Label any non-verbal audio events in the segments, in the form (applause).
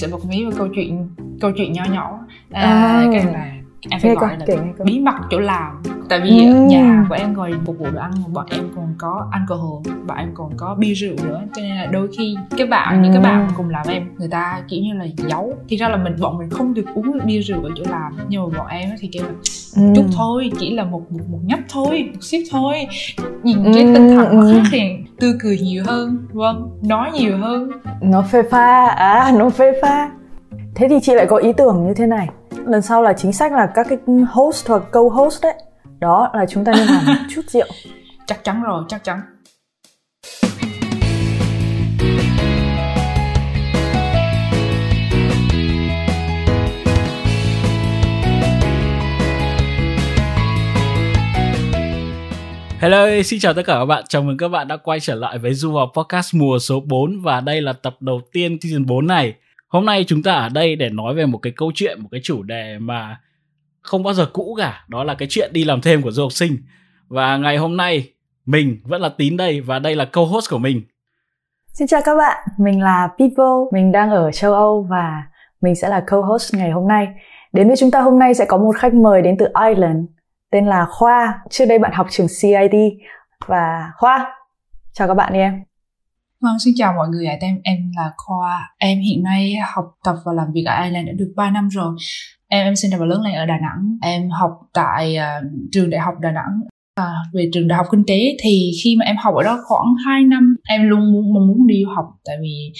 sẽ bật mí vào câu chuyện câu chuyện nhỏ nhỏ à, à. cái là em phải gọi là bí mật chỗ làm. Tại vì ừ. nhà của em ngoài phục vụ đồ ăn bọn em còn có alcohol bọn em còn có bia rượu nữa. Cho nên là đôi khi cái bạn ừ. những cái bạn cùng làm em người ta kiểu như là giấu. Thì ra là mình bọn mình không được uống bia rượu ở chỗ làm. Nhưng mà bọn em thì kêu là ừ. chút thôi chỉ là một một, một nhấp thôi một xíu thôi. Nhìn ừ. cái tinh thần nó khác thì tươi cười nhiều hơn vâng nói nhiều hơn. Nó phê pha à nó phê pha. Thế thì chị lại có ý tưởng như thế này lần sau là chính sách là các cái host hoặc co-host đấy đó là chúng ta nên làm (laughs) chút rượu chắc chắn rồi chắc chắn Hello, xin chào tất cả các bạn. Chào mừng các bạn đã quay trở lại với Du học Podcast mùa số 4 và đây là tập đầu tiên season 4 này. Hôm nay chúng ta ở đây để nói về một cái câu chuyện, một cái chủ đề mà không bao giờ cũ cả, đó là cái chuyện đi làm thêm của du học sinh. Và ngày hôm nay mình vẫn là Tín đây và đây là co-host của mình. Xin chào các bạn, mình là People, mình đang ở châu Âu và mình sẽ là co-host ngày hôm nay. Đến với chúng ta hôm nay sẽ có một khách mời đến từ Ireland, tên là Khoa. Trước đây bạn học trường CIT và Khoa, chào các bạn đi em. Vâng, xin chào mọi người ạ. Em em là Khoa. Em hiện nay học tập và làm việc ở Ireland đã được 3 năm rồi. Em em sinh ra và lớn lên ở Đà Nẵng. Em học tại uh, trường đại học Đà Nẵng. À, về trường đại học kinh tế thì khi mà em học ở đó khoảng 2 năm em luôn muốn mong muốn đi du học tại vì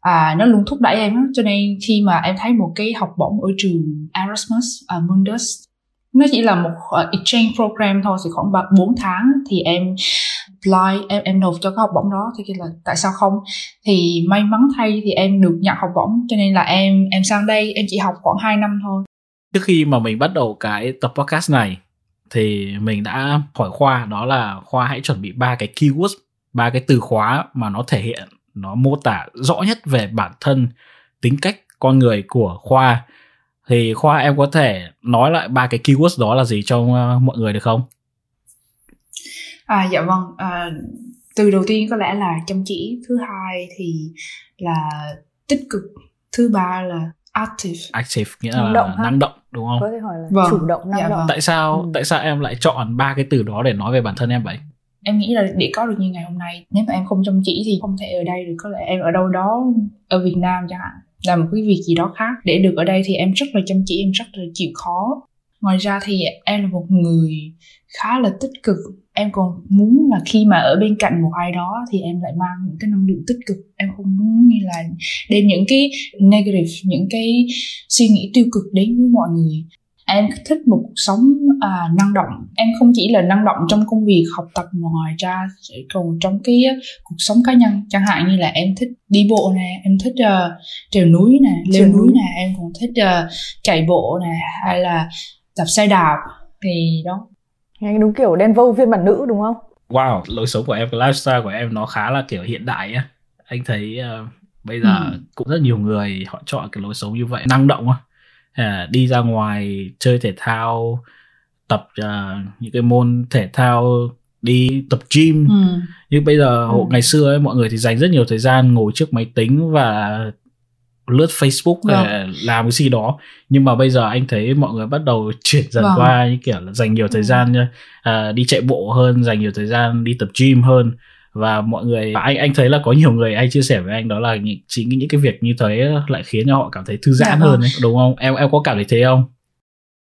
à, nó luôn thúc đẩy em đó. cho nên khi mà em thấy một cái học bổng ở trường Erasmus uh, Mundus nó chỉ là một uh, exchange program thôi thì khoảng 4 tháng thì em apply, em em nộp cho cái học bổng đó, thì kia là tại sao không? Thì may mắn thay thì em được nhận học bổng, cho nên là em em sang đây, em chỉ học khoảng 2 năm thôi. Trước khi mà mình bắt đầu cái tập podcast này, thì mình đã hỏi khoa, đó là khoa hãy chuẩn bị ba cái keyword, ba cái từ khóa mà nó thể hiện, nó mô tả rõ nhất về bản thân, tính cách, con người của khoa. Thì khoa, em có thể nói lại ba cái keywords đó là gì cho ờ, mọi người được không? À dạ vâng. À, từ đầu tiên có lẽ là chăm chỉ thứ hai thì là tích cực thứ ba là active. Active nghĩa năng là động năng động đúng không? Có thể hỏi là vâng. chủ động năng dạ, động. vâng. tại sao ừ. tại sao em lại chọn ba cái từ đó để nói về bản thân em vậy? Em nghĩ là để có được như ngày hôm nay nếu mà em không chăm chỉ thì không thể ở đây được. Có lẽ em ở đâu đó ở Việt Nam chẳng hạn làm một cái việc gì đó khác. Để được ở đây thì em rất là chăm chỉ em rất là chịu khó. Ngoài ra thì em là một người khá là tích cực em còn muốn là khi mà ở bên cạnh một ai đó thì em lại mang những cái năng lượng tích cực. Em không muốn như là đem những cái negative những cái suy nghĩ tiêu cực đến với mọi người. Em thích một cuộc sống à, năng động. Em không chỉ là năng động trong công việc học tập mà ngoài ra còn trong cái cuộc sống cá nhân. Chẳng hạn như là em thích đi bộ nè em thích uh, trèo núi nè leo núi nè em còn thích uh, chạy bộ nè hay là tập xe đạp. Thì đó nghe đúng kiểu đen vâu phiên bản nữ đúng không wow lối sống của em lifestyle của em nó khá là kiểu hiện đại á anh thấy uh, bây giờ ừ. cũng rất nhiều người họ chọn cái lối sống như vậy năng động á à, đi ra ngoài chơi thể thao tập uh, những cái môn thể thao đi tập gym ừ. nhưng bây giờ ừ. ngày xưa ấy mọi người thì dành rất nhiều thời gian ngồi trước máy tính và lướt Facebook vâng. để làm cái gì đó. Nhưng mà bây giờ anh thấy mọi người bắt đầu (laughs) chuyển dần vâng. qua như kiểu là dành nhiều thời ừ. gian uh, đi chạy bộ hơn dành nhiều thời gian đi tập gym hơn. Và mọi người anh anh thấy là có nhiều người anh chia sẻ với anh đó là những, chính những cái việc như thế lại khiến cho họ cảm thấy thư giãn dạ, hơn ấy, đúng không? Em em có cảm thấy thế không?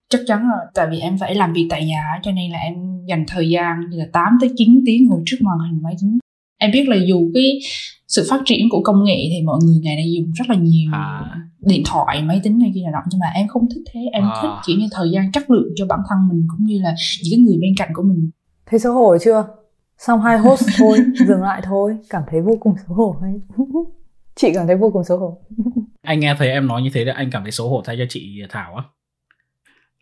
Chắc chắn rồi tại vì em phải làm việc tại nhà cho nên là em dành thời gian như là 8 tới 9 tiếng ngồi trước màn hình máy tính em biết là dù cái sự phát triển của công nghệ thì mọi người ngày nay dùng rất là nhiều à. điện thoại máy tính này kia là động nhưng mà em không thích thế. Em à. thích kiểu như thời gian chất lượng cho bản thân mình cũng như là những cái người bên cạnh của mình. Thấy xấu hổ chưa? Xong hai host (laughs) thôi dừng lại thôi. Cảm thấy vô cùng xấu hổ hay (laughs) chị cảm thấy vô cùng xấu hổ. Anh nghe thấy em nói như thế là anh cảm thấy xấu hổ thay cho chị thảo á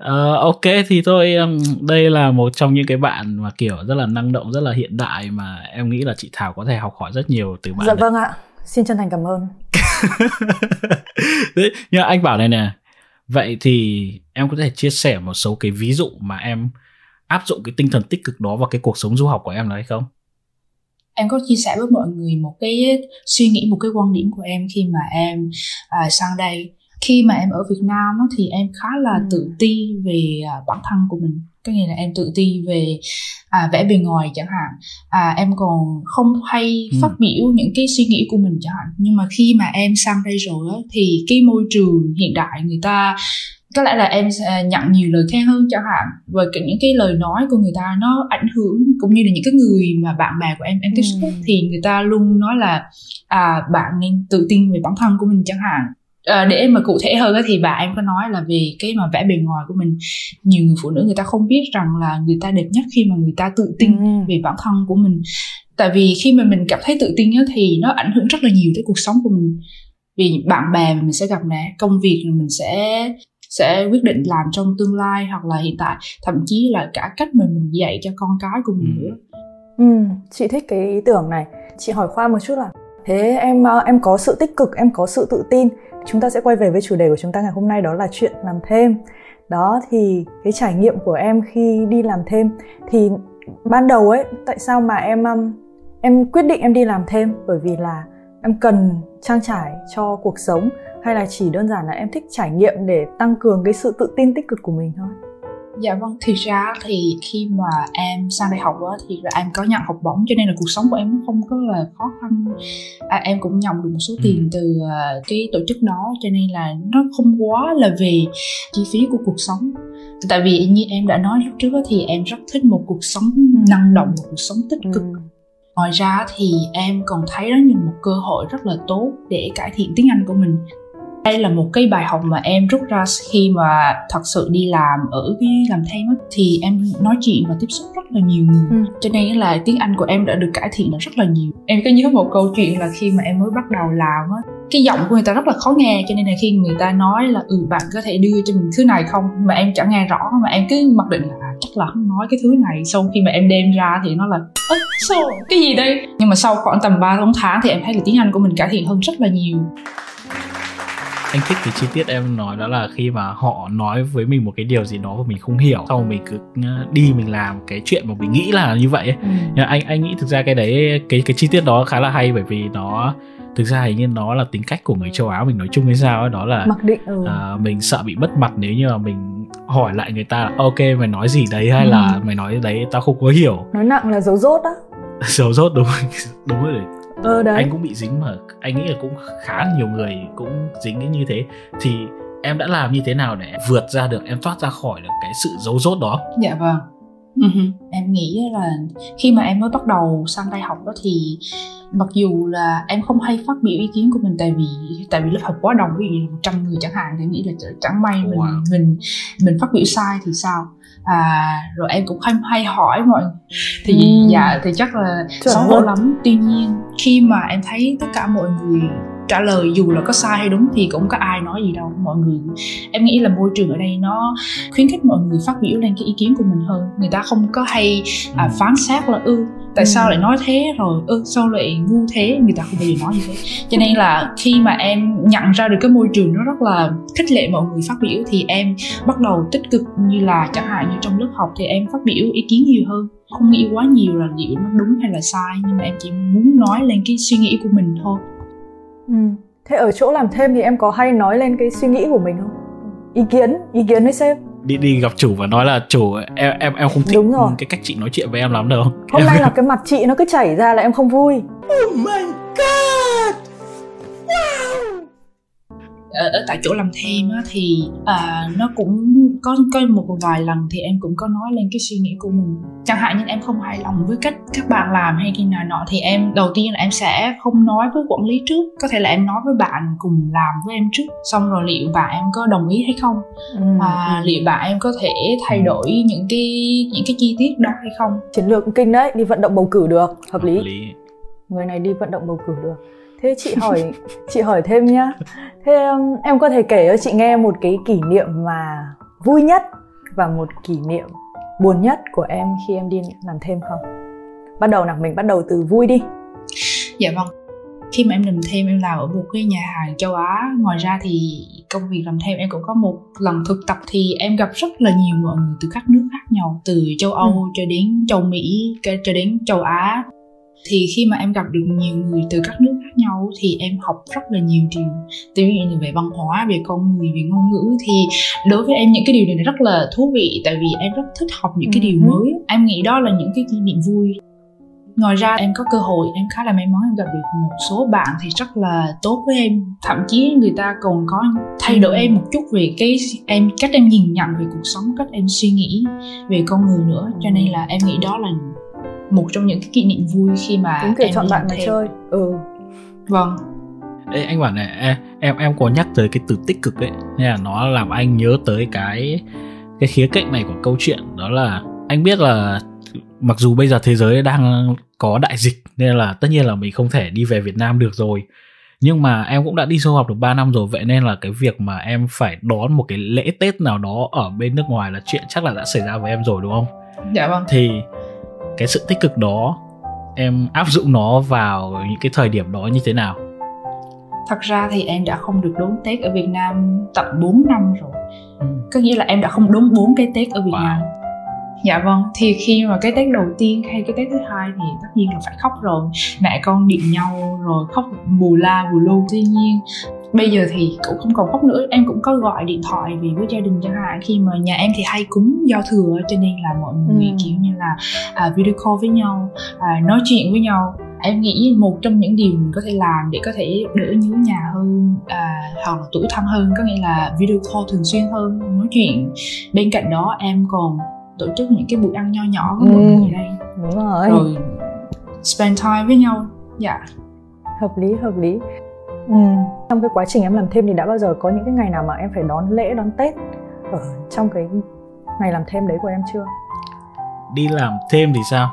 Uh, ok thì thôi um, đây là một trong những cái bạn mà kiểu rất là năng động rất là hiện đại mà em nghĩ là chị Thảo có thể học hỏi rất nhiều từ bạn. Dạ vâng ạ, xin chân thành cảm ơn. (laughs) Đấy, nhưng anh bảo này nè, vậy thì em có thể chia sẻ một số cái ví dụ mà em áp dụng cái tinh thần tích cực đó vào cái cuộc sống du học của em là hay không? em có chia sẻ với mọi người một cái suy nghĩ một cái quan điểm của em khi mà em à, sang đây khi mà em ở Việt Nam á, thì em khá là ừ. tự ti về à, bản thân của mình có nghĩa là em tự ti về à, vẻ bề ngoài chẳng hạn à, em còn không hay ừ. phát biểu những cái suy nghĩ của mình chẳng hạn nhưng mà khi mà em sang đây rồi á, thì cái môi trường hiện đại người ta có lẽ là em sẽ nhận nhiều lời khen hơn chẳng hạn và những cái lời nói của người ta nó ảnh hưởng cũng như là những cái người mà bạn bè của em em tiếp xúc ừ. thì người ta luôn nói là à bạn nên tự tin về bản thân của mình chẳng hạn à, để mà cụ thể hơn thì bà em có nói là về cái mà vẻ bề ngoài của mình nhiều người phụ nữ người ta không biết rằng là người ta đẹp nhất khi mà người ta tự tin ừ. về bản thân của mình. Tại vì khi mà mình cảm thấy tự tin á, thì nó ảnh hưởng rất là nhiều tới cuộc sống của mình. Vì bạn bè mình sẽ gặp nè công việc mình sẽ sẽ quyết định làm trong tương lai hoặc là hiện tại. Thậm chí là cả cách mà mình dạy cho con cái của mình ừ. nữa. Ừ chị thích cái ý tưởng này. Chị hỏi khoa một chút là thế em ờ, em có sự tích cực em có sự tự tin chúng ta sẽ quay về với chủ đề của chúng ta ngày hôm nay, đó là chuyện làm thêm. Đó, thì cái trải nghiệm của em khi đi làm thêm, thì ban đầu ấy, tại sao mà em um, em quyết định em đi làm thêm? Bởi vì là em cần trang trải cho cuộc sống, hay là chỉ đơn giản là em thích trải nghiệm để tăng cường cái sự tự tin tích cực của mình thôi? Dạ vâng, thực ra thì khi mà em sang đại học á, thì là em có nhận học bổng cho nên là cuộc sống của em nó không có là khó khăn. À, Em cũng nhận được một số tiền ừ. từ uh, cái tổ chức đó cho nên là nó không quá là về chi phí của cuộc sống. Tại vì như em đã nói lúc trước á, thì em rất thích một cuộc sống năng động, một cuộc sống tích cực. Ừ. Ngoài ra thì em còn thấy đó như một cơ hội rất là tốt để cải thiện tiếng Anh của mình đây là một cái bài học mà em rút ra khi mà thật sự đi làm ở cái làm thêm á. Thì em nói chuyện và tiếp xúc rất là nhiều người. Ừ. cho nên là tiếng anh của em đã được cải thiện rất là nhiều. Em có nhớ một câu chuyện là khi mà em mới bắt đầu làm á cái giọng của người ta rất là khó nghe cho nên là khi người ta nói là ừ bạn có thể đưa cho mình thứ này không? Mà em chẳng nghe rõ mà em cứ mặc định là à, chắc là không nói cái thứ này. Xong khi mà em đem ra thì nó là ơ sao? Cái gì đây? Nhưng mà sau khoảng tầm 3 tháng thì em thấy là tiếng anh của mình cải thiện hơn rất là nhiều anh thích cái chi tiết em nói đó là khi mà họ nói với mình một cái điều gì đó mà mình không hiểu sau mình cứ ờ, đi mình làm cái chuyện mà mình nghĩ là như vậy ấy. Ừ. Nhưng anh anh nghĩ thực ra cái đấy cái cái chi tiết đó khá là hay bởi vì nó thực ra hình như nó là tính cách của người châu Á mình nói chung hay sao ấy đó là mặc định ừ. uh, mình sợ bị mất mặt nếu như mà mình hỏi lại người ta là ok mày nói gì đấy hay ừ. là mày nói đấy tao không có hiểu nói nặng là dấu dốt á dấu dốt đúng đúng rồi (laughs) ờ, đấy. anh cũng bị dính mà anh nghĩ là cũng khá nhiều người cũng dính như thế thì em đã làm như thế nào để vượt ra được em thoát ra khỏi được cái sự dấu dốt đó dạ vâng uh-huh. em nghĩ là khi mà em mới bắt đầu sang đây học đó thì mặc dù là em không hay phát biểu ý kiến của mình tại vì tại vì lớp học quá đông ví dụ như một trăm người chẳng hạn thì nghĩ là chẳng may mình wow. mình mình phát biểu sai thì sao à rồi em cũng hay hay hỏi mọi thì ừ. dạ thì chắc là xấu hổ lắm. Tuy nhiên khi mà em thấy tất cả mọi người trả lời dù là có sai hay đúng thì cũng có ai nói gì đâu. Mọi người em nghĩ là môi trường ở đây nó khuyến khích mọi người phát biểu lên cái ý kiến của mình hơn. Người ta không có hay à, phán xét là ư ừ, tại ừ. sao lại nói thế? Rồi ư ừ, sao lại ngu thế? Người ta không bao giờ nói như thế. Cho nên là khi mà em nhận ra được cái môi trường nó rất là khích lệ mọi người phát biểu thì em bắt đầu tích cực như là chẳng hạn như trong lớp học thì em phát biểu ý kiến nhiều hơn. Không nghĩ quá nhiều là liệu nó đúng hay là sai nhưng mà em chỉ muốn nói lên cái suy nghĩ của mình thôi. Ừ. thế ở chỗ làm thêm thì em có hay nói lên cái suy nghĩ của mình không? Ý kiến ý kiến với sếp đi đi gặp chủ và nói là chủ em em em không thích Đúng rồi. cái cách chị nói chuyện với em lắm đâu. Hôm (laughs) nay là cái mặt chị nó cứ chảy ra là em không vui. Oh my god ở, ở tại chỗ làm thêm á, thì à, nó cũng có có một vài lần thì em cũng có nói lên cái suy nghĩ của mình. Chẳng hạn như em không hài lòng với cách các bạn làm hay cái nào nọ thì em đầu tiên là em sẽ không nói với quản lý trước. Có thể là em nói với bạn cùng làm với em trước xong rồi liệu bạn em có đồng ý hay không? Ừ. à, liệu bạn em có thể thay đổi những cái những cái chi tiết đó hay không? Chiến lược kinh đấy đi vận động bầu cử được hợp lý, hợp lý. người này đi vận động bầu cử được thế chị hỏi chị hỏi thêm nhá. Thế um, em có thể kể cho chị nghe một cái kỷ niệm mà vui nhất và một kỷ niệm buồn nhất của em khi em đi làm thêm không? Bắt đầu nào mình bắt đầu từ vui đi. Dạ vâng. Khi mà em làm thêm em làm ở một cái nhà hàng châu Á. Ngoài ra thì công việc làm thêm em cũng có một lần thực tập thì em gặp rất là nhiều mọi người từ các nước khác nhau từ châu Âu ừ. cho đến châu Mỹ cho đến châu Á thì khi mà em gặp được nhiều người từ các nước khác nhau thì em học rất là nhiều điều. Từ ví dụ như về văn hóa về con người về ngôn ngữ thì đối với em những cái điều này rất là thú vị tại vì em rất thích học những cái điều mới. Em nghĩ đó là những cái kỷ niệm vui. Ngoài ra em có cơ hội em khá là may mắn em gặp được một số bạn thì rất là tốt với em. Thậm chí người ta còn có thay đổi em một chút về cái em cách em nhìn nhận về cuộc sống cách em suy nghĩ về con người nữa. Cho nên là em nghĩ đó là một trong những cái kỷ niệm vui khi mà Đúng em chọn bạn mà chơi. Ừ. Vâng. Ê, anh bảo này em em em có nhắc tới cái từ tích cực ấy. Nên là nó làm anh nhớ tới cái cái khía cạnh này của câu chuyện. Đó là anh biết là mặc dù bây giờ thế giới đang có đại dịch nên là tất nhiên là mình không thể đi về Việt Nam được rồi. Nhưng mà em cũng đã đi du học được 3 năm rồi vậy nên là cái việc mà em phải đón một cái lễ Tết nào đó ở bên nước ngoài là chuyện chắc là đã xảy ra với em rồi đúng không? Dạ vâng. Thì cái sự tích cực đó em áp dụng nó vào những cái thời điểm đó như thế nào? Thật ra thì em đã không được đón Tết ở Việt Nam tận 4 năm rồi. Ừ. Có nghĩa là em đã không đón 4 cái Tết ở Việt wow. Nam dạ vâng thì khi mà cái tết đầu tiên hay cái tết thứ hai thì tất nhiên là phải khóc rồi mẹ con điện nhau rồi khóc bù la bù lu tuy nhiên bây giờ thì cũng không còn khóc nữa em cũng có gọi điện thoại về với gia đình chẳng hạn. Khi mà nhà em thì hay cúng giao thừa cho nên là mọi người ừ. kiểu như là à, video call với nhau à, nói chuyện với nhau. Em nghĩ một trong những điều mình có thể làm để có thể đỡ nhớ nhà hơn à, hoặc là tuổi thân hơn có nghĩa là video call thường xuyên hơn nói chuyện. Bên cạnh đó em còn tổ chức những cái buổi ăn nho nhỏ với ừ. mọi người ở đây. Đúng rồi. Rồi spend time với nhau. Dạ. Hợp lý hợp lý ừ. trong cái quá trình em làm thêm thì đã bao giờ có những cái ngày nào mà em phải đón lễ đón tết ở trong cái ngày làm thêm đấy của em chưa? Đi làm thêm thì sao?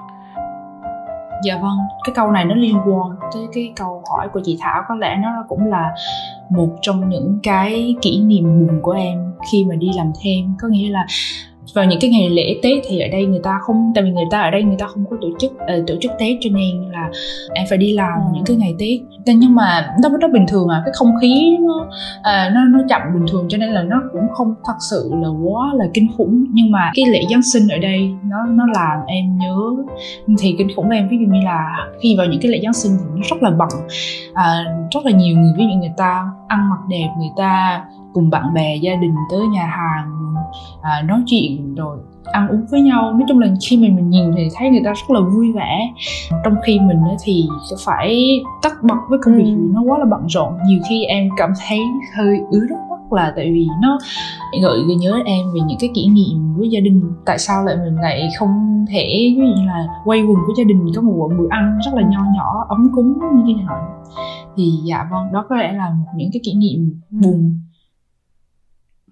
Dạ vâng cái câu này nó liên quan tới cái câu hỏi của chị thảo. Có lẽ nó cũng là một trong những cái kỷ niệm buồn của em khi mà đi làm thêm. Có nghĩa là vào những cái ngày lễ tết thì ở đây người ta không tại vì người ta ở đây người ta không có tổ chức uh, tổ chức tết cho nên là em phải đi làm ừ. những cái ngày tết. Nhưng mà nó rất bình thường à cái không khí nó uh, nó nó chậm bình thường cho nên là nó cũng không thật sự là quá là kinh khủng. Nhưng mà cái lễ giáng sinh ở đây nó nó làm em nhớ thì kinh khủng em. Ví dụ như là khi vào những cái lễ giáng sinh thì nó rất là bận uh, rất là nhiều người. Ví dụ người ta ăn mặc đẹp người ta cùng bạn bè gia đình tới nhà hàng à, nói chuyện rồi ăn uống với nhau. Nói chung là khi mình mình nhìn thì thấy người ta rất là vui vẻ. Trong khi mình thì phải tắt bật với công việc ừ. nó quá là bận rộn. Nhiều khi em cảm thấy hơi ứa nước mắt là tại vì nó gợi gợi nhớ em về những cái kỷ niệm với gia đình. Tại sao lại mình lại không thể ví dụ như là quay quần với gia đình có một bữa ăn rất là nho nhỏ ấm cúng như thế nào? Thì dạ vâng đó có lẽ là một những cái kỷ niệm buồn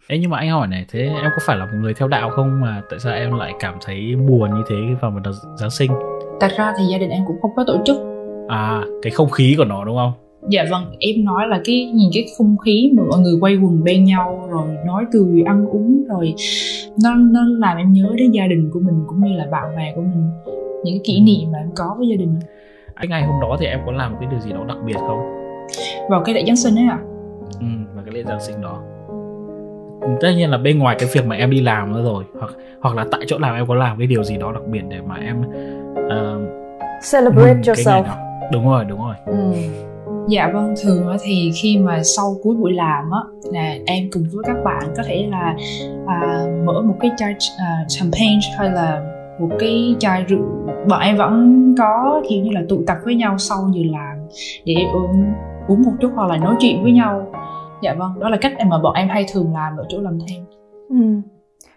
Ê nhưng mà anh hỏi này, thế em có phải là một người theo đạo không mà tại sao em lại cảm thấy buồn như thế vào một đợt Giáng sinh? Thật ra thì gia đình em cũng không có tổ chức. À, cái không khí của nó đúng không? Dạ vâng, em nói là cái nhìn cái không khí mà mọi người quay quần bên nhau rồi nói cười ăn uống rồi nó nó làm em nhớ đến gia đình của mình cũng như là bạn bè của mình những cái kỷ niệm mà em có với gia đình. Anh ngày hôm đó thì em có làm cái điều gì đó đặc biệt không? Vào cái lễ Giáng sinh ấy à? Ừ, vào cái lễ Giáng sinh đó tất nhiên là bên ngoài cái việc mà em đi làm nữa rồi hoặc hoặc là tại chỗ làm em có làm cái điều gì đó đặc biệt để mà em uh, celebrate yourself. đúng rồi đúng rồi. Ừ. dạ vâng thường thì khi mà sau cuối buổi làm á là em cùng với các bạn có thể là à, mở một cái chai uh, champagne hay là một cái chai rượu. Bọn em vẫn có kiểu như là tụ tập với nhau sau giờ làm để uống uống một chút hoặc là nói chuyện với nhau dạ vâng đó là cách mà bọn em hay thường làm ở chỗ làm thêm. Ừ.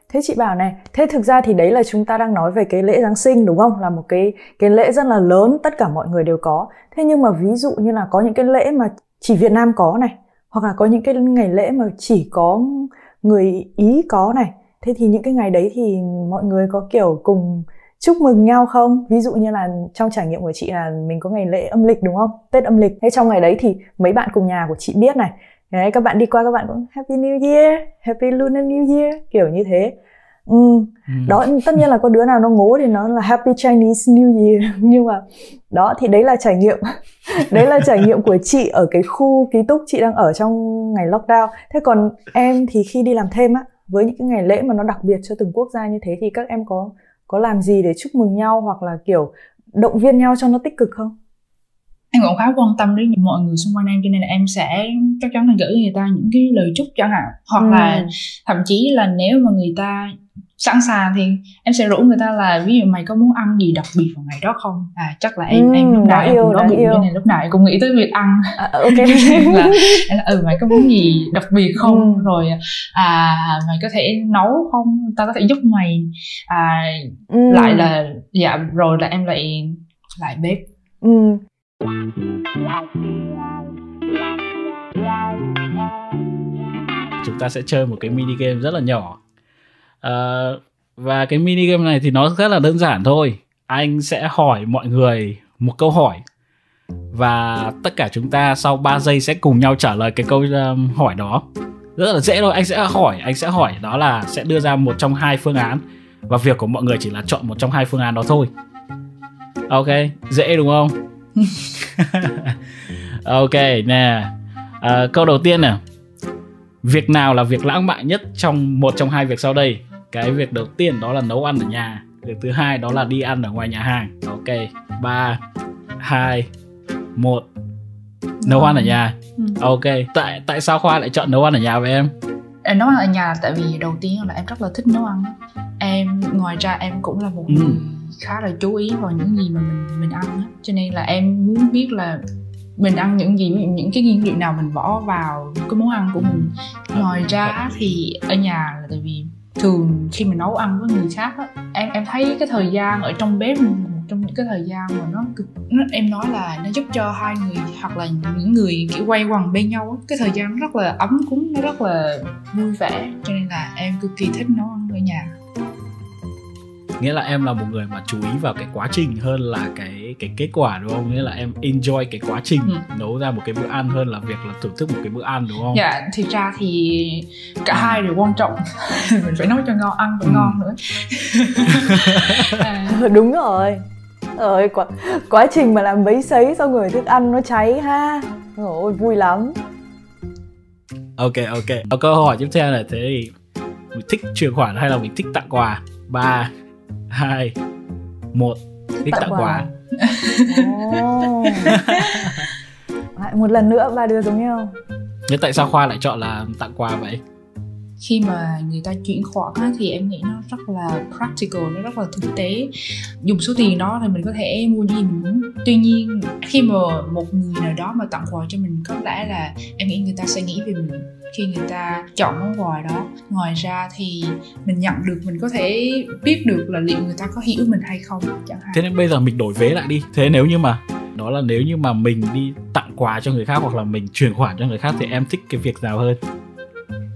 thế chị bảo này, thế thực ra thì đấy là chúng ta đang nói về cái lễ giáng sinh, đúng không? Là một cái cái lễ rất là lớn, tất cả mọi người đều có. Thế nhưng mà ví dụ như là có những cái lễ mà chỉ việt nam có này, hoặc là có những cái ngày lễ mà chỉ có người ý có này, thế thì những cái ngày đấy thì mọi người có kiểu cùng chúc mừng nhau không? Ví dụ như là trong trải nghiệm của chị là mình có ngày lễ âm lịch, đúng không? Tết âm lịch. Thế trong ngày đấy thì mấy bạn cùng nhà của chị biết này Đấy, các bạn đi qua các bạn cũng Happy New Year, Happy Lunar New Year kiểu như thế. Ừ. ừ. Đó tất nhiên là có đứa nào nó ngố thì nó là Happy Chinese New Year (laughs) nhưng mà đó thì đấy là trải nghiệm (laughs) đấy là trải nghiệm của chị ở cái khu ký túc chị đang ở trong ngày lockdown. Thế còn em thì khi đi làm thêm á với những cái ngày lễ mà nó đặc biệt cho từng quốc gia như thế thì các em có có làm gì để chúc mừng nhau hoặc là kiểu động viên nhau cho nó tích cực không em cũng khá quan tâm đến mọi người xung quanh em cho nên là em sẽ chắc chắn là gửi người ta những cái lời chúc chẳng hạn hoặc ừ. là thậm chí là nếu mà người ta sẵn sàng thì em sẽ rủ người ta là ví dụ mày có muốn ăn gì đặc biệt vào ngày đó không? À chắc là em ừ, em lúc nào em cũng nói bụng cho nên lúc nào em cũng nghĩ tới việc ăn. À, ok. (laughs) Là, là (laughs) ừ mày có muốn gì đặc biệt không? Ừ. rồi à mày có thể nấu không? Tao có thể giúp mày à ừ. lại là dạ rồi là em lại lại bếp. Ừ chúng ta sẽ chơi một cái mini game rất là nhỏ. À, và cái mini game này thì nó rất là đơn giản thôi. Anh sẽ hỏi mọi người một câu hỏi. Và tất cả chúng ta sau 3 giây sẽ cùng nhau trả lời cái câu um, hỏi đó. Rất là dễ thôi. Anh sẽ hỏi anh sẽ hỏi đó là sẽ đưa ra một trong hai phương án. Và việc của mọi người chỉ là chọn một trong hai phương án đó thôi. Ok dễ đúng không? (laughs) ok nè. À, câu đầu tiên nè. Việc nào là việc lãng mạn nhất trong một trong hai việc sau đây? Cái việc đầu tiên đó là nấu ăn ở nhà. Việc thứ hai đó là đi ăn ở ngoài nhà hàng. Ok. Ba hai một. Nấu ăn ở nhà. Ừ. ok. Tại tại sao khoa lại chọn nấu ăn ở nhà vậy em? Nấu ăn ở nhà tại vì đầu tiên là em rất là thích nấu ăn. Em ngoài ra em cũng là một ừ. người khá là chú ý vào những gì mà mình mình ăn cho nên là em muốn biết là mình ăn những gì những cái nguyên liệu nào mình bỏ vào cái món ăn của mình. Ngoài ra thì ở nhà là tại vì thường khi mình nấu ăn với người khác á em em thấy cái thời gian ở trong bếp một trong những cái thời gian mà nó cực nó, em nói là nó giúp cho hai người hoặc là những người kiểu quay quần bên nhau á cái thời gian rất là ấm cúng nó rất là vui vẻ. Cho nên là em cực kỳ thích nấu ăn ở nhà nghĩa là em là một người mà chú ý vào cái quá trình hơn là cái cái kết quả đúng không? Nghĩa là em enjoy cái quá trình ừ. nấu ra một cái bữa ăn hơn là việc là thưởng thức một cái bữa ăn đúng không? Dạ thực ra thì cả ừ. hai đều quan trọng. (laughs) Mình phải nấu cho ngon ăn phải ừ. ngon nữa. À. (laughs) đúng rồi. Rồi quá, quá trình mà làm bấy sấy xong rồi thức ăn nó cháy ha. Ôi vui lắm. Ok ok. Câu hỏi tiếp theo là thế thì mình thích chuyển khoản hay là mình thích tặng quà? Ba 2 1 Thích tặng, tặng quà, (laughs) (laughs) Lại một lần nữa ba đứa giống nhau. Thế tại sao Khoa lại chọn là tặng quà vậy? Khi mà người ta chuyển khoản á, thì em nghĩ nó rất là practical nó rất là thực tế. Dùng số tiền đó thì mình có thể mua gì mình muốn. Tuy nhiên khi mà một người nào đó mà tặng quà cho mình có lẽ là em nghĩ người ta sẽ nghĩ về mình khi người ta chọn món quà đó. Ngoài ra thì mình nhận được mình có thể biết được là liệu người ta có hiểu mình hay không chẳng hạn. Thế nên bây giờ mình đổi vế lại đi. Thế nếu như mà đó là nếu như mà mình đi tặng quà cho người khác hoặc là mình chuyển khoản cho người khác thì em thích cái việc nào hơn?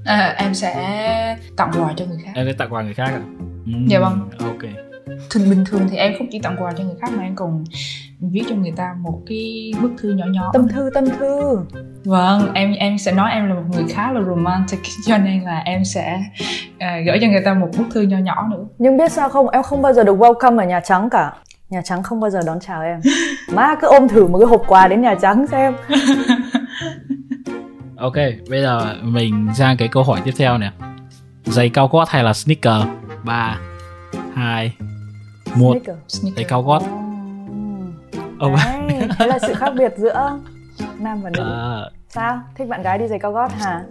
À, em sẽ tặng quà cho người khác. Em sẽ tặng quà người khác à? Ừ, dạ vâng. ok. Thường bình thường thì em không chỉ tặng quà cho người khác mà em còn viết cho người ta một cái bức thư nhỏ nhỏ. Tâm thư tâm thư. Vâng em em sẽ nói em là một người khá là romantic (laughs) cho nên là em sẽ uh, gửi cho người ta một bức thư nhỏ nhỏ nữa. Nhưng biết sao không? Em không bao giờ được welcome ở nhà trắng cả. Nhà trắng không bao giờ đón chào em. Má cứ ôm thử một cái hộp quà đến nhà trắng xem (laughs) ok bây giờ mình sang cái câu hỏi tiếp theo nè. Giày cao gót hay là sneaker? Ba hai một. Giày cao gót. Oh. Đấy, thế là sự khác biệt giữa nam và nữ. À... sao? Thích bạn gái đi giày cao gót hả?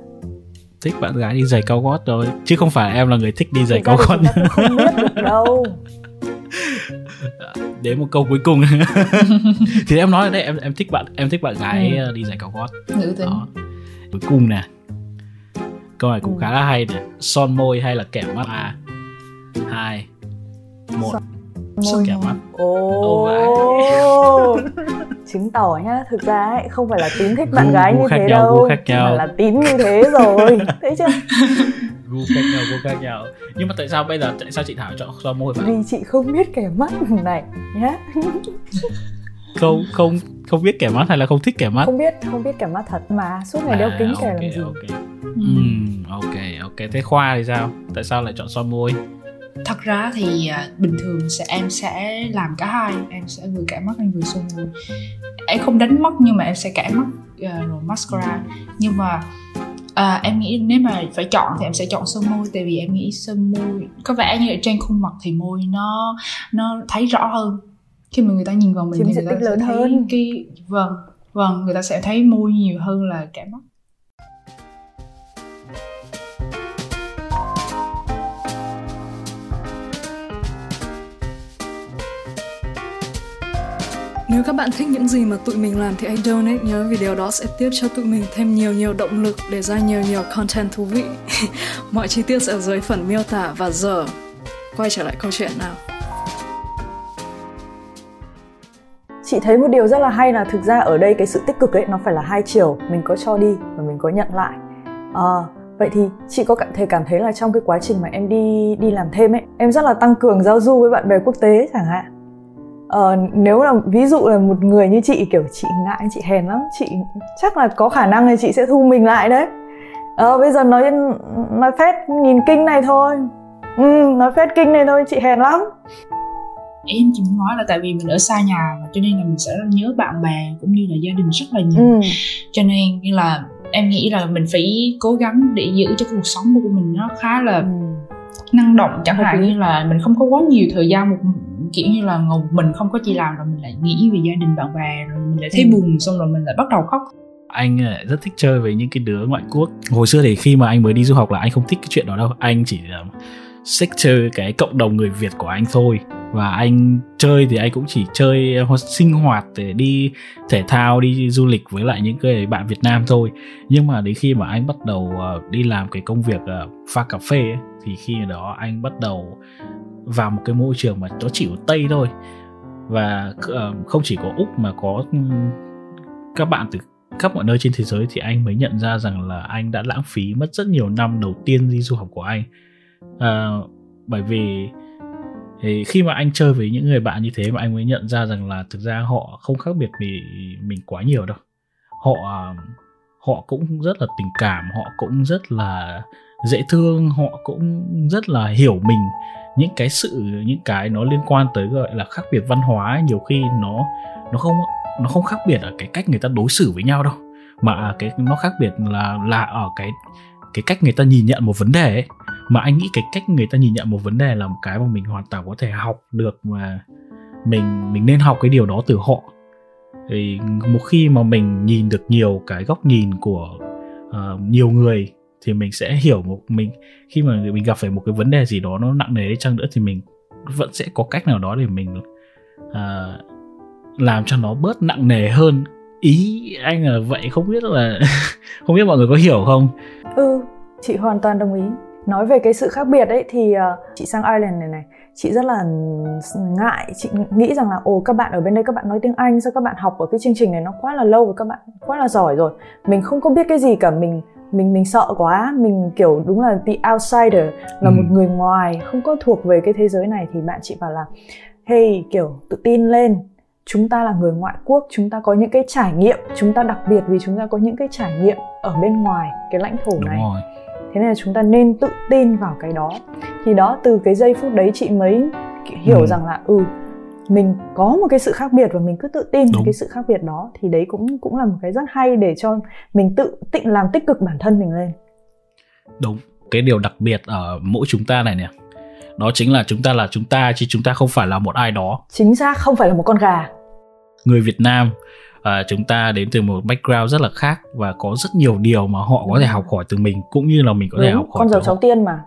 Thích bạn gái đi giày cao gót rồi chứ không phải em là người thích đi giày cao gót. không biết được đâu. (laughs) Đến một câu cuối cùng. (laughs) Thì em nói đấy em em thích bạn em thích bạn gái ừ. đi giày cao gót. Nữ tính. Đó cuối cùng nè. Câu này cũng khá là hay nè. Son môi hay là kẻ mắt? À hai một. Son kẻ mắt? Ồ. Oh. (laughs) chứng tỏ nhá thực ra ấy, không phải là tín thích bạn gu, gái gu như thế nhau, đâu khác nhau. mà là tín như thế rồi. (laughs) Thấy chưa gu khác nhau gu khác nhau. Nhưng mà tại sao bây giờ tại sao chị thảo chọn son môi vậy? Vì chị không biết kẻ mắt này nhá (laughs) không không không biết kẻ mắt hay là không thích kẻ mắt không biết không biết kẻ mắt thật mà suốt ngày à, đeo kính okay, kẻ làm gì. okay. Mm, ok ok. Thế khoa thì sao? Tại sao lại chọn son môi? Thật ra thì uh, bình thường sẽ em sẽ làm cả hai. Em sẽ vừa kẻ mắt em vừa son môi. Em không đánh mắt nhưng mà em sẽ kẻ mắt uh, rồi mascara. Nhưng mà À, em nghĩ nếu mà phải chọn thì em sẽ chọn son môi tại vì em nghĩ son môi có vẻ như ở trên khuôn mặt thì môi nó nó thấy rõ hơn khi mà người ta nhìn vào mình thì người ta tích sẽ lớn thấy hơn. cái vâng vâng người ta sẽ thấy môi nhiều hơn là cả mắt Nếu các bạn thích những gì mà tụi mình làm thì hãy donate nhớ vì điều đó sẽ tiếp cho tụi mình thêm nhiều nhiều động lực để ra nhiều nhiều content thú vị. (laughs) Mọi chi tiết sẽ ở dưới phần miêu tả và giờ quay trở lại câu chuyện nào. Chị thấy một điều rất là hay là thực ra ở đây cái sự tích cực ấy nó phải là hai chiều. Mình có cho đi và mình có nhận lại. À, vậy thì chị có cảm thấy cảm thấy là trong cái quá trình mà em đi đi làm thêm ấy em rất là tăng cường giao du với bạn bè quốc tế chẳng hạn. Ờ, nếu là ví dụ là một người như chị kiểu chị ngại chị hèn lắm chị chắc là có khả năng là chị sẽ thu mình lại đấy. Ờ, bây giờ nói nói phét nhìn kinh này thôi. Ừ, nói phét kinh này thôi chị hèn lắm em chỉ muốn nói là tại vì mình ở xa nhà mà cho nên là mình sẽ nhớ bạn bè cũng như là gia đình rất là nhiều ừ. cho nên như là em nghĩ là mình phải cố gắng để giữ cho cuộc sống của mình nó khá là Ừ. năng động chẳng hạn như là mình không có quá nhiều thời gian một kiểu như là ngồi một mình không có gì làm rồi mình lại nghĩ về gia đình bạn bè rồi mình lại thấy Ừ. buồn xong rồi mình lại bắt đầu khóc anh rất thích chơi với những cái đứa ngoại quốc hồi xưa thì khi mà anh mới đi du học là anh không thích cái chuyện đó đâu anh chỉ ờ, chơi cái cộng đồng người việt của anh thôi. Và anh chơi thì anh cũng chỉ chơi ờ, sinh hoạt để đi thể thao đi du lịch với lại những cái bạn việt nam thôi. Nhưng mà đến khi mà anh bắt đầu ờ, đi làm cái công việc ờ, pha cà phê ấy, thì khi đó anh bắt đầu vào một cái môi trường mà nó chỉ có tây thôi. Và không chỉ có úc mà có các bạn từ khắp mọi nơi trên thế giới thì anh mới nhận ra rằng là anh đã lãng phí mất rất nhiều năm đầu tiên đi du học của anh à, bởi vì thì khi mà anh chơi với những người bạn như thế mà anh mới nhận ra rằng là thực ra họ không khác biệt vì mình quá nhiều đâu. Họ họ cũng rất là tình cảm họ cũng rất là dễ thương họ cũng rất là hiểu mình. Những cái sự những cái nó liên quan tới gọi là khác biệt văn hóa nhiều khi nó nó không nó không khác biệt ở cái cách người ta đối xử với nhau đâu. Mà cái nó khác biệt là là ở cái cái cách người ta nhìn nhận một vấn đề ấy mà anh nghĩ cái cách người ta nhìn nhận một vấn đề là một cái mà mình hoàn toàn có thể học được mà mình mình nên học cái điều đó từ họ. Thì một khi mà mình nhìn được nhiều cái góc nhìn của uh, nhiều người thì mình sẽ hiểu một mình khi mà mình gặp phải một cái vấn đề gì đó nó nặng nề đi chăng nữa thì mình vẫn sẽ có cách nào đó để mình uh, làm cho nó bớt nặng nề hơn. Ý anh là vậy không biết là (laughs) không biết mọi người có hiểu không? Ừ, chị hoàn toàn đồng ý. Nói về cái sự khác biệt ấy thì uh, chị sang Ireland này này, chị rất là ngại, chị nghĩ rằng là ồ các bạn ở bên đây các bạn nói tiếng Anh sao các bạn học ở cái chương trình này nó quá là lâu và các bạn quá là giỏi rồi. Mình không có biết cái gì cả, mình mình mình sợ quá, mình kiểu đúng là the outsider là Ừ. một người ngoài không có thuộc về cái thế giới này thì bạn chị bảo là hey kiểu tự tin lên chúng ta là người ngoại quốc chúng ta có những cái trải nghiệm chúng ta đặc biệt vì chúng ta có những cái trải nghiệm ở bên ngoài cái lãnh thổ đúng này rồi thế nên là chúng ta nên tự tin vào cái đó. Thì đó từ cái giây phút đấy chị mới hiểu Ừ. rằng là ừ mình có một cái sự khác biệt và mình cứ tự tin Đúng. cái sự khác biệt đó thì đấy cũng cũng là một cái rất hay để cho mình tự tịnh làm tích cực bản thân mình lên. Đúng. Cái điều đặc biệt ở mỗi chúng ta này nè đó chính là chúng ta là chúng ta chứ chúng ta không phải là một ai đó. Chính xác không phải là một con gà. Người Việt Nam à, chúng ta đến từ một background rất là khác và có rất nhiều điều mà họ có thể học hỏi từ mình cũng như là mình có thể học đúng hỏi con họ. cháu tiên mà.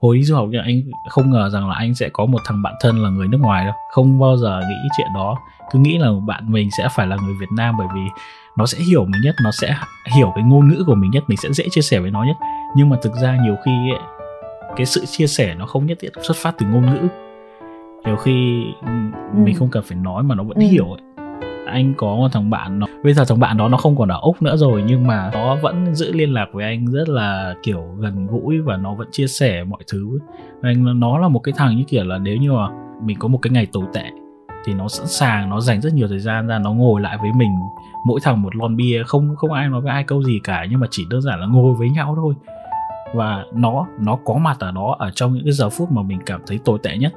Hồi đi du học thì anh không ngờ rằng là anh sẽ có một thằng bạn thân là người nước ngoài đâu. Không bao giờ nghĩ chuyện đó. Cứ nghĩ là bạn mình sẽ phải là người Việt Nam bởi vì nó sẽ hiểu mình nhất nó sẽ hiểu cái ngôn ngữ của mình nhất mình sẽ dễ chia sẻ với nó nhất. Nhưng mà thực ra nhiều khi ấy, cái sự chia sẻ nó không nhất thiết xuất phát từ ngôn ngữ. Nhiều khi ừ, mình Ừ. không cần phải nói mà nó vẫn Ừ. hiểu ấy anh có một thằng bạn nó, bây giờ thằng bạn đó nó không còn ở úc nữa rồi, nhưng mà nó vẫn giữ liên lạc với anh rất là, kiểu, gần gũi và nó vẫn chia sẻ mọi thứ. Và anh, nó là một cái thằng như kiểu là nếu như mà mình có một cái ngày tồi tệ thì nó sẵn sàng, nó dành rất nhiều thời gian ra, nó ngồi lại với mình mỗi thằng một lon bia, không không ai nói với ai câu gì cả, nhưng mà chỉ đơn giản là ngồi với nhau thôi. Và nó nó có mặt ở đó ở trong những cái giờ phút mà mình cảm thấy tồi tệ nhất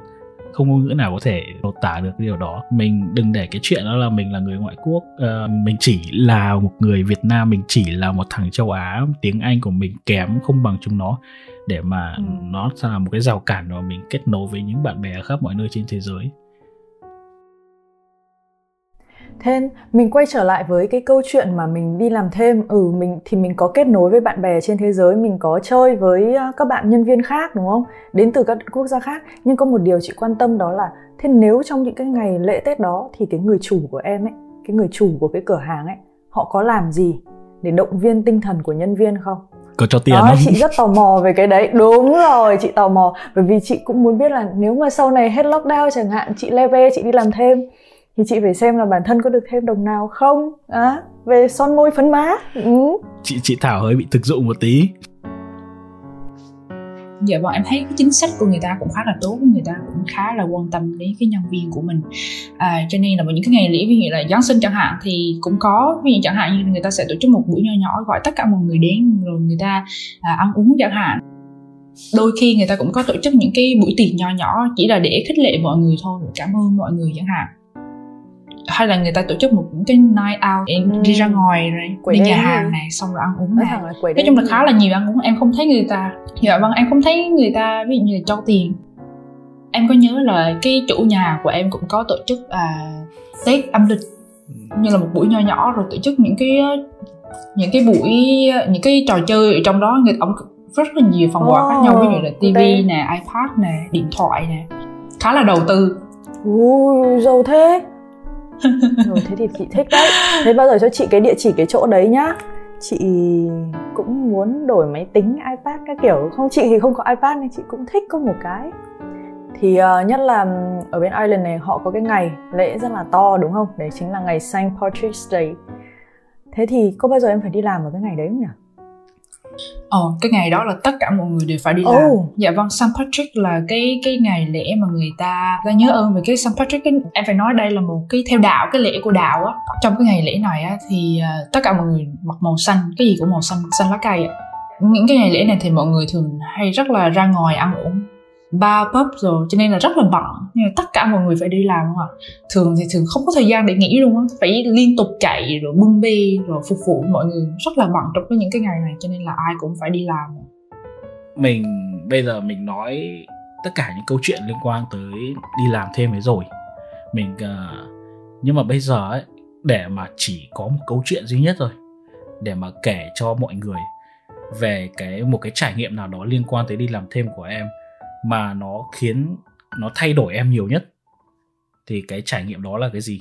không ngôn ngữ nào có thể lột tả được cái điều đó. Mình đừng để cái chuyện đó là mình là người ngoại quốc ờ, mình chỉ là một người việt nam mình chỉ là một thằng châu á tiếng anh của mình kém không bằng chúng nó. Để mà Ừ. nó là một cái rào cản mà mình kết nối với những bạn bè ở khắp mọi nơi trên thế giới thế mình quay trở lại với cái câu chuyện mà mình đi làm thêm. Ừ mình thì mình có kết nối với bạn bè trên thế giới mình có chơi với ờ, các bạn nhân viên khác đúng không? Đến từ các quốc gia khác. Nhưng có một điều chị quan tâm đó là thế nếu trong những cái ngày lễ tết đó thì cái người chủ của em ấy cái người chủ của cái cửa hàng ấy họ có làm gì để động viên tinh thần của nhân viên không? Có cho tiền đó, không? chị rất tò mò về cái đấy. Đúng rồi chị tò mò. Bởi vì chị cũng muốn biết là nếu mà sau này hết lockdown chẳng hạn chị leve chị đi làm thêm thì chị phải xem là bản thân có được thêm đồng nào không? À, về son môi phấn má. Ừ. chị chị thảo hơi bị thực dụng một tí. Dạ vâng em thấy cái chính sách của người ta cũng khá là tốt người ta cũng khá là quan tâm đến cái nhân viên của mình. À, cho nên là vào những cái ngày lễ ví dụ là giáng sinh chẳng hạn thì cũng có ví dụ chẳng hạn như người ta sẽ tổ chức một buổi nhỏ nhỏ gọi tất cả mọi người đến rồi người ta à, ăn uống chẳng hạn. Đôi khi người ta cũng có tổ chức những cái buổi tiệc nhỏ nhỏ chỉ là để khích lệ mọi người thôi cảm ơn mọi người chẳng hạn hay là người ta tổ chức một cái night out để ừ. đi ra ngoài rồi quẩy đi nhà hàng này xong rồi ăn uống này. nói chung là khá là nhiều ăn uống em không thấy người ta. Dạ vâng em không thấy người ta ví dụ như là cho tiền. Em có nhớ là cái chủ nhà của em cũng có tổ chức à, tết âm lịch. Như là một buổi nho nhỏ rồi tổ chức những cái những cái buổi những cái trò chơi ở trong đó. Người ông rất là nhiều phần quà khác nhau ví dụ là tivi nè ipad nè điện thoại nè. Khá là đầu tư. Ui, giàu thế ừ, thế thì chị thích đấy. Thế bao giờ cho chị cái địa chỉ cái chỗ đấy nhá. Chị cũng muốn đổi máy tính ipad các kiểu. Không chị thì không có ipad nên chị cũng thích có một cái. Thì uh, nhất là ở bên Ireland này họ có cái ngày lễ rất là to đúng không? Đấy chính là ngày Saint Patrick's Day. Thế thì có bao giờ em phải đi làm ở cái ngày đấy không nhỉ? Ờ, cái ngày đó là tất cả mọi người đều phải đi làm. Oh. Dạ vâng, St. Patrick là cái cái ngày lễ mà người ta ta nhớ ơn về cái St. Patrick. Cái, em phải nói đây là một cái theo đạo, cái lễ của đạo á. Trong cái ngày lễ này á thì uh, tất cả mọi người mặc màu xanh, cái gì cũng màu xanh, xanh lá cây á. Những cái ngày lễ này thì mọi người thường hay rất là ra ngoài ăn uống ba pub rồi cho nên là rất là bận. Nhưng mà tất cả mọi người phải đi làm không ạ? Thường thì thường không có thời gian để nghỉ luôn á. Phải liên tục chạy rồi bưng bê rồi phục vụ mọi người. Rất là bận trong cái những cái ngày này cho nên là ai cũng phải đi làm mình bây giờ mình nói tất cả những câu chuyện liên quan tới đi làm thêm ấy rồi. Mình uh, nhưng mà bây giờ ấy để mà chỉ có một câu chuyện duy nhất thôi. Để mà kể cho mọi người về cái một cái trải nghiệm nào đó liên quan tới đi làm thêm của em mà nó khiến nó thay đổi em nhiều nhất, thì cái trải nghiệm đó là cái gì?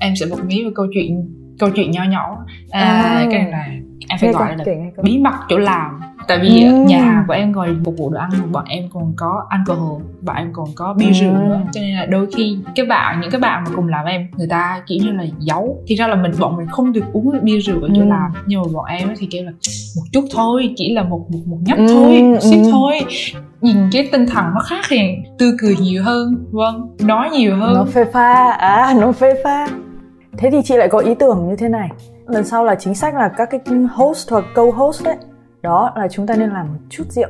Em sẽ bật mí về câu chuyện câu chuyện nho nhỏ à, à. cái này là em phải gọi là bí mật chỗ làm tại vì ừ. nhà của em ngoài phục vụ đồ ăn bọn em còn có alcohol bọn em còn có bia ừ. rượu nữa cho nên là đôi khi cái bạn những cái bạn mà cùng làm em người ta kiểu như là giấu thì ra là mình bọn mình không được uống bia rượu ở chỗ ừ. làm nhưng mà bọn em thì kêu là một chút thôi chỉ là một một một nhấp ừ. thôi một xíu ừ. thôi nhìn cái tinh thần nó khác thì tươi cười nhiều hơn vâng nói nhiều hơn nó phê pha à nó phê pha thế thì chị lại có ý tưởng như thế này. Lần sau là chính sách là các cái host hoặc co-host đấy. Đó là chúng ta nên làm một chút rượu.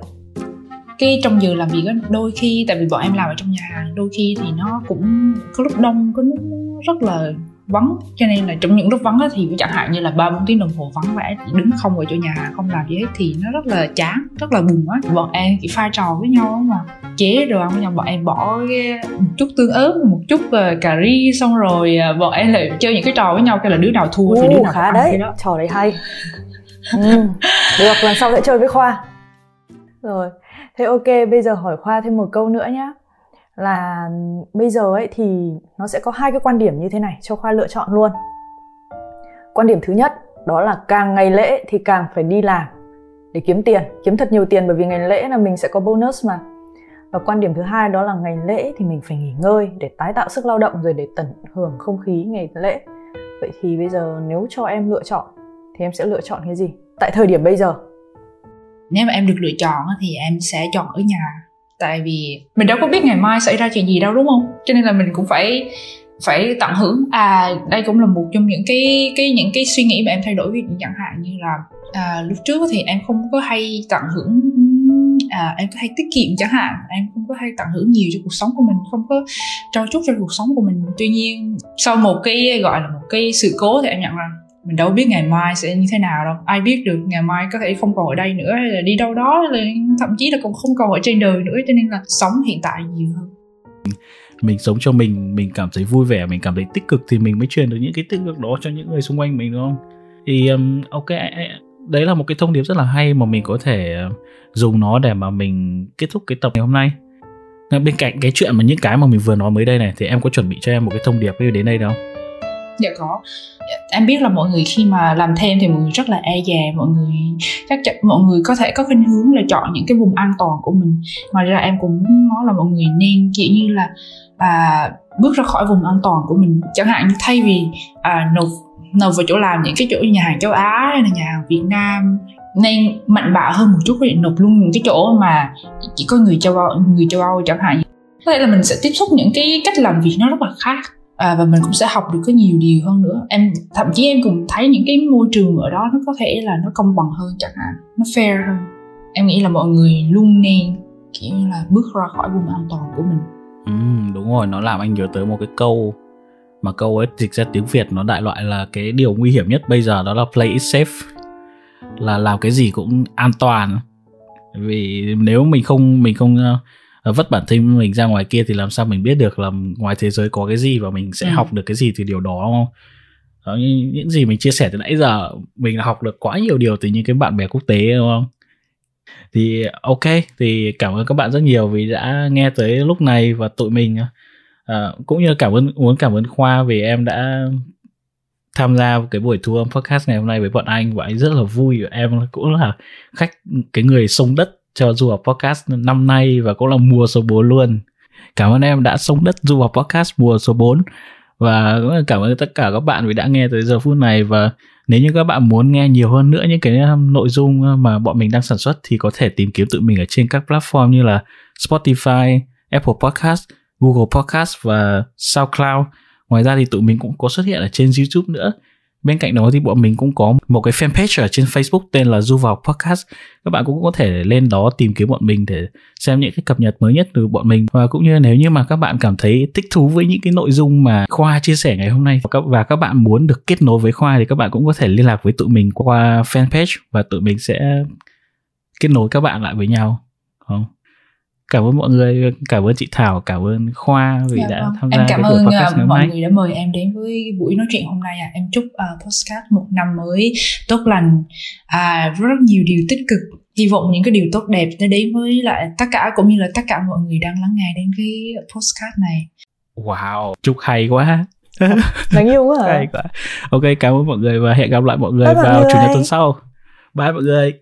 Cái trong giờ làm việc á đôi khi tại vì bọn em làm ở trong nhà hàng đôi khi thì nó cũng có lúc đông có lúc rất là vắng. Cho nên là trong những lúc vắng á thì chẳng hạn như là ba bốn tiếng đồng hồ vắng vẻ đứng không ở chỗ nhà không làm gì hết thì nó rất là chán rất là buồn á. Bọn em chỉ pha trò với nhau mà. Chế đồ ăn với nhau bọn em bỏ một chút tương ớt một chút uh, cà ri xong rồi uh, bọn em lại chơi những cái trò với nhau cái là đứa nào thua thì đứa nào khá đấy. đó. trò đấy hay. Ừ. được lần sau sẽ chơi với khoa. Rồi. Thế ok bây giờ hỏi khoa thêm một câu nữa nhá là bây giờ ấy thì nó sẽ có hai cái quan điểm như thế này cho khoa lựa chọn luôn. Quan điểm thứ nhất, đó là càng ngày lễ thì càng phải đi làm để kiếm tiền, kiếm thật nhiều tiền bởi vì ngày lễ là mình sẽ có bonus mà. Và quan điểm thứ hai đó là ngày lễ thì mình phải nghỉ ngơi để tái tạo sức lao động rồi để tận hưởng không khí ngày lễ. Vậy thì bây giờ nếu cho em lựa chọn thì em sẽ lựa chọn cái gì? Tại thời điểm bây giờ. Nếu mà em được lựa chọn thì em sẽ chọn ở nhà tại vì mình đâu có biết ngày mai xảy ra chuyện gì đâu đúng không? Cho nên là mình cũng phải phải tận hưởng. À đây cũng là một trong những cái cái những cái suy nghĩ mà em thay đổi dụ chẳng hạn như là à, lúc trước thì em không có hay tận hưởng à, em có hay tiết kiệm chẳng hạn. Em không có hay tận hưởng nhiều cho cuộc sống của mình không có trao chút cho cuộc sống của mình. Tuy nhiên sau một cái gọi là một cái sự cố thì em nhận rằng mình đâu biết ngày mai sẽ như thế nào đâu. Ai biết được ngày mai có thể không còn ở đây nữa hay là đi đâu đó là thậm chí là cũng không còn ở trên đời nữa cho nên là sống hiện tại nhiều hơn. Mình sống cho mình mình cảm thấy vui vẻ mình cảm thấy tích cực thì mình mới truyền được những cái tích cực đó cho những người xung quanh mình đúng không? Thì um, ok đấy là một cái thông điệp rất là hay mà mình có thể um, dùng nó để mà mình kết thúc cái tập ngày hôm nay. Bên cạnh cái chuyện mà những cái mà mình vừa nói mới đây này thì em có chuẩn bị cho em một cái thông điệp đến đây đâu dạ có. Dạ, em biết là mọi người khi mà làm thêm thì mọi người rất là e dè mọi người chắc chắn mọi người có thể có khuynh hướng là chọn những cái vùng an toàn của mình. Ngoài ra em cũng muốn nói là mọi người nên kiểu như là à, bước ra khỏi vùng an toàn của mình. Chẳng hạn như thay vì à, nộp nộp vào chỗ làm những cái chỗ nhà hàng châu Á hay là nhà hàng Việt Nam nên mạnh bạo hơn một chút để nộp luôn những cái chỗ mà chỉ có người châu Âu người châu Âu chẳng hạn. Có thể là mình sẽ tiếp xúc những cái cách làm việc nó rất là khác à, và mình cũng sẽ học được có nhiều điều hơn nữa. Em thậm chí em cũng thấy những cái môi trường ở đó nó có thể là nó công bằng hơn chẳng hạn. Nó fair hơn. Em nghĩ là mọi người luôn nên kiểu như là bước ra khỏi vùng an toàn của mình. Ừ, đúng rồi nó làm anh nhớ tới một cái câu mà câu ấy dịch ra tiếng việt nó đại loại là cái điều nguy hiểm nhất bây giờ đó là play it safe là làm cái gì cũng an toàn. Vì nếu mình không mình không ờ, vất bản thân mình ra ngoài kia thì làm sao mình biết được là ngoài thế giới có cái gì và mình sẽ ừ. học được cái gì từ điều đó không đó, những gì mình chia sẻ từ nãy giờ mình đã học được quá nhiều điều từ những cái bạn bè quốc tế đúng không thì ok thì cảm ơn các bạn rất nhiều vì đã nghe tới lúc này và tụi mình uh, cũng như cảm ơn muốn cảm ơn khoa vì em đã tham gia cái buổi thu âm podcast ngày hôm nay với bọn anh và anh rất là vui em cũng là khách cái người sông đất cho du học podcast năm nay và cũng là mùa số 4 luôn. Cảm ơn em đã sống đất du học podcast mùa số 4 và cảm ơn tất cả các bạn vì đã nghe tới giờ phút này. Và nếu như các bạn muốn nghe nhiều hơn nữa những cái um, nội dung uh, mà bọn mình đang sản xuất thì có thể tìm kiếm tụi mình ở trên các platform như là Spotify, Apple Podcast, Google Podcast và SoundCloud. Ngoài ra thì tụi mình cũng có xuất hiện ở trên youtube nữa bên cạnh đó thì bọn mình cũng có một cái fanpage ở trên facebook tên là du vào podcast. Các bạn cũng có thể lên đó tìm kiếm bọn mình để xem những cái cập nhật mới nhất từ bọn mình. Và cũng như nếu như mà các bạn cảm thấy thích thú với những cái nội dung mà khoa chia sẻ ngày hôm nay và các bạn muốn được kết nối với khoa thì các bạn cũng có thể liên lạc với tụi mình qua fanpage và tụi mình sẽ kết nối các bạn lại với nhau. Không? Cảm ơn mọi người cảm ơn chị Thảo cảm ơn Khoa vì dạ, đã vâng. tham gia em cảm ơn uh, mọi người đã mời em đến với buổi nói chuyện hôm nay à. em chúc uh, podcast một năm mới tốt lành uh, rất nhiều điều tích cực. Hy vọng những cái điều tốt đẹp nó đến với lại tất cả cũng như là tất cả mọi người đang lắng nghe đến cái podcast này. Wow chúc hay quá. (laughs) Đáng yêu quá (laughs) à. hay quá. Ok cảm ơn mọi người và hẹn gặp lại mọi người Bye vào chủ nhật tuần sau. Bye mọi người.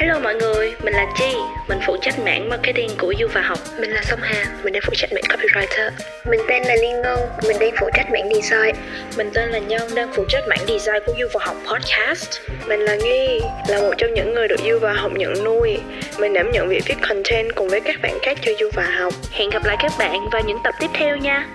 Hello mọi người, mình là Chi, mình phụ trách mảng marketing của Du và Học. Mình là Song Hà, mình đang phụ trách mảng copywriter. Mình tên là Liên Ngân, mình đang phụ trách mảng design. Mình tên là Nhân, đang phụ trách mảng design của Du và Học podcast. Mình là Nghi, là một trong những người được Du và Học nhận nuôi. Mình đảm nhận việc viết content cùng với các bạn khác cho Du và Học. Hẹn gặp lại các bạn vào những tập tiếp theo nha.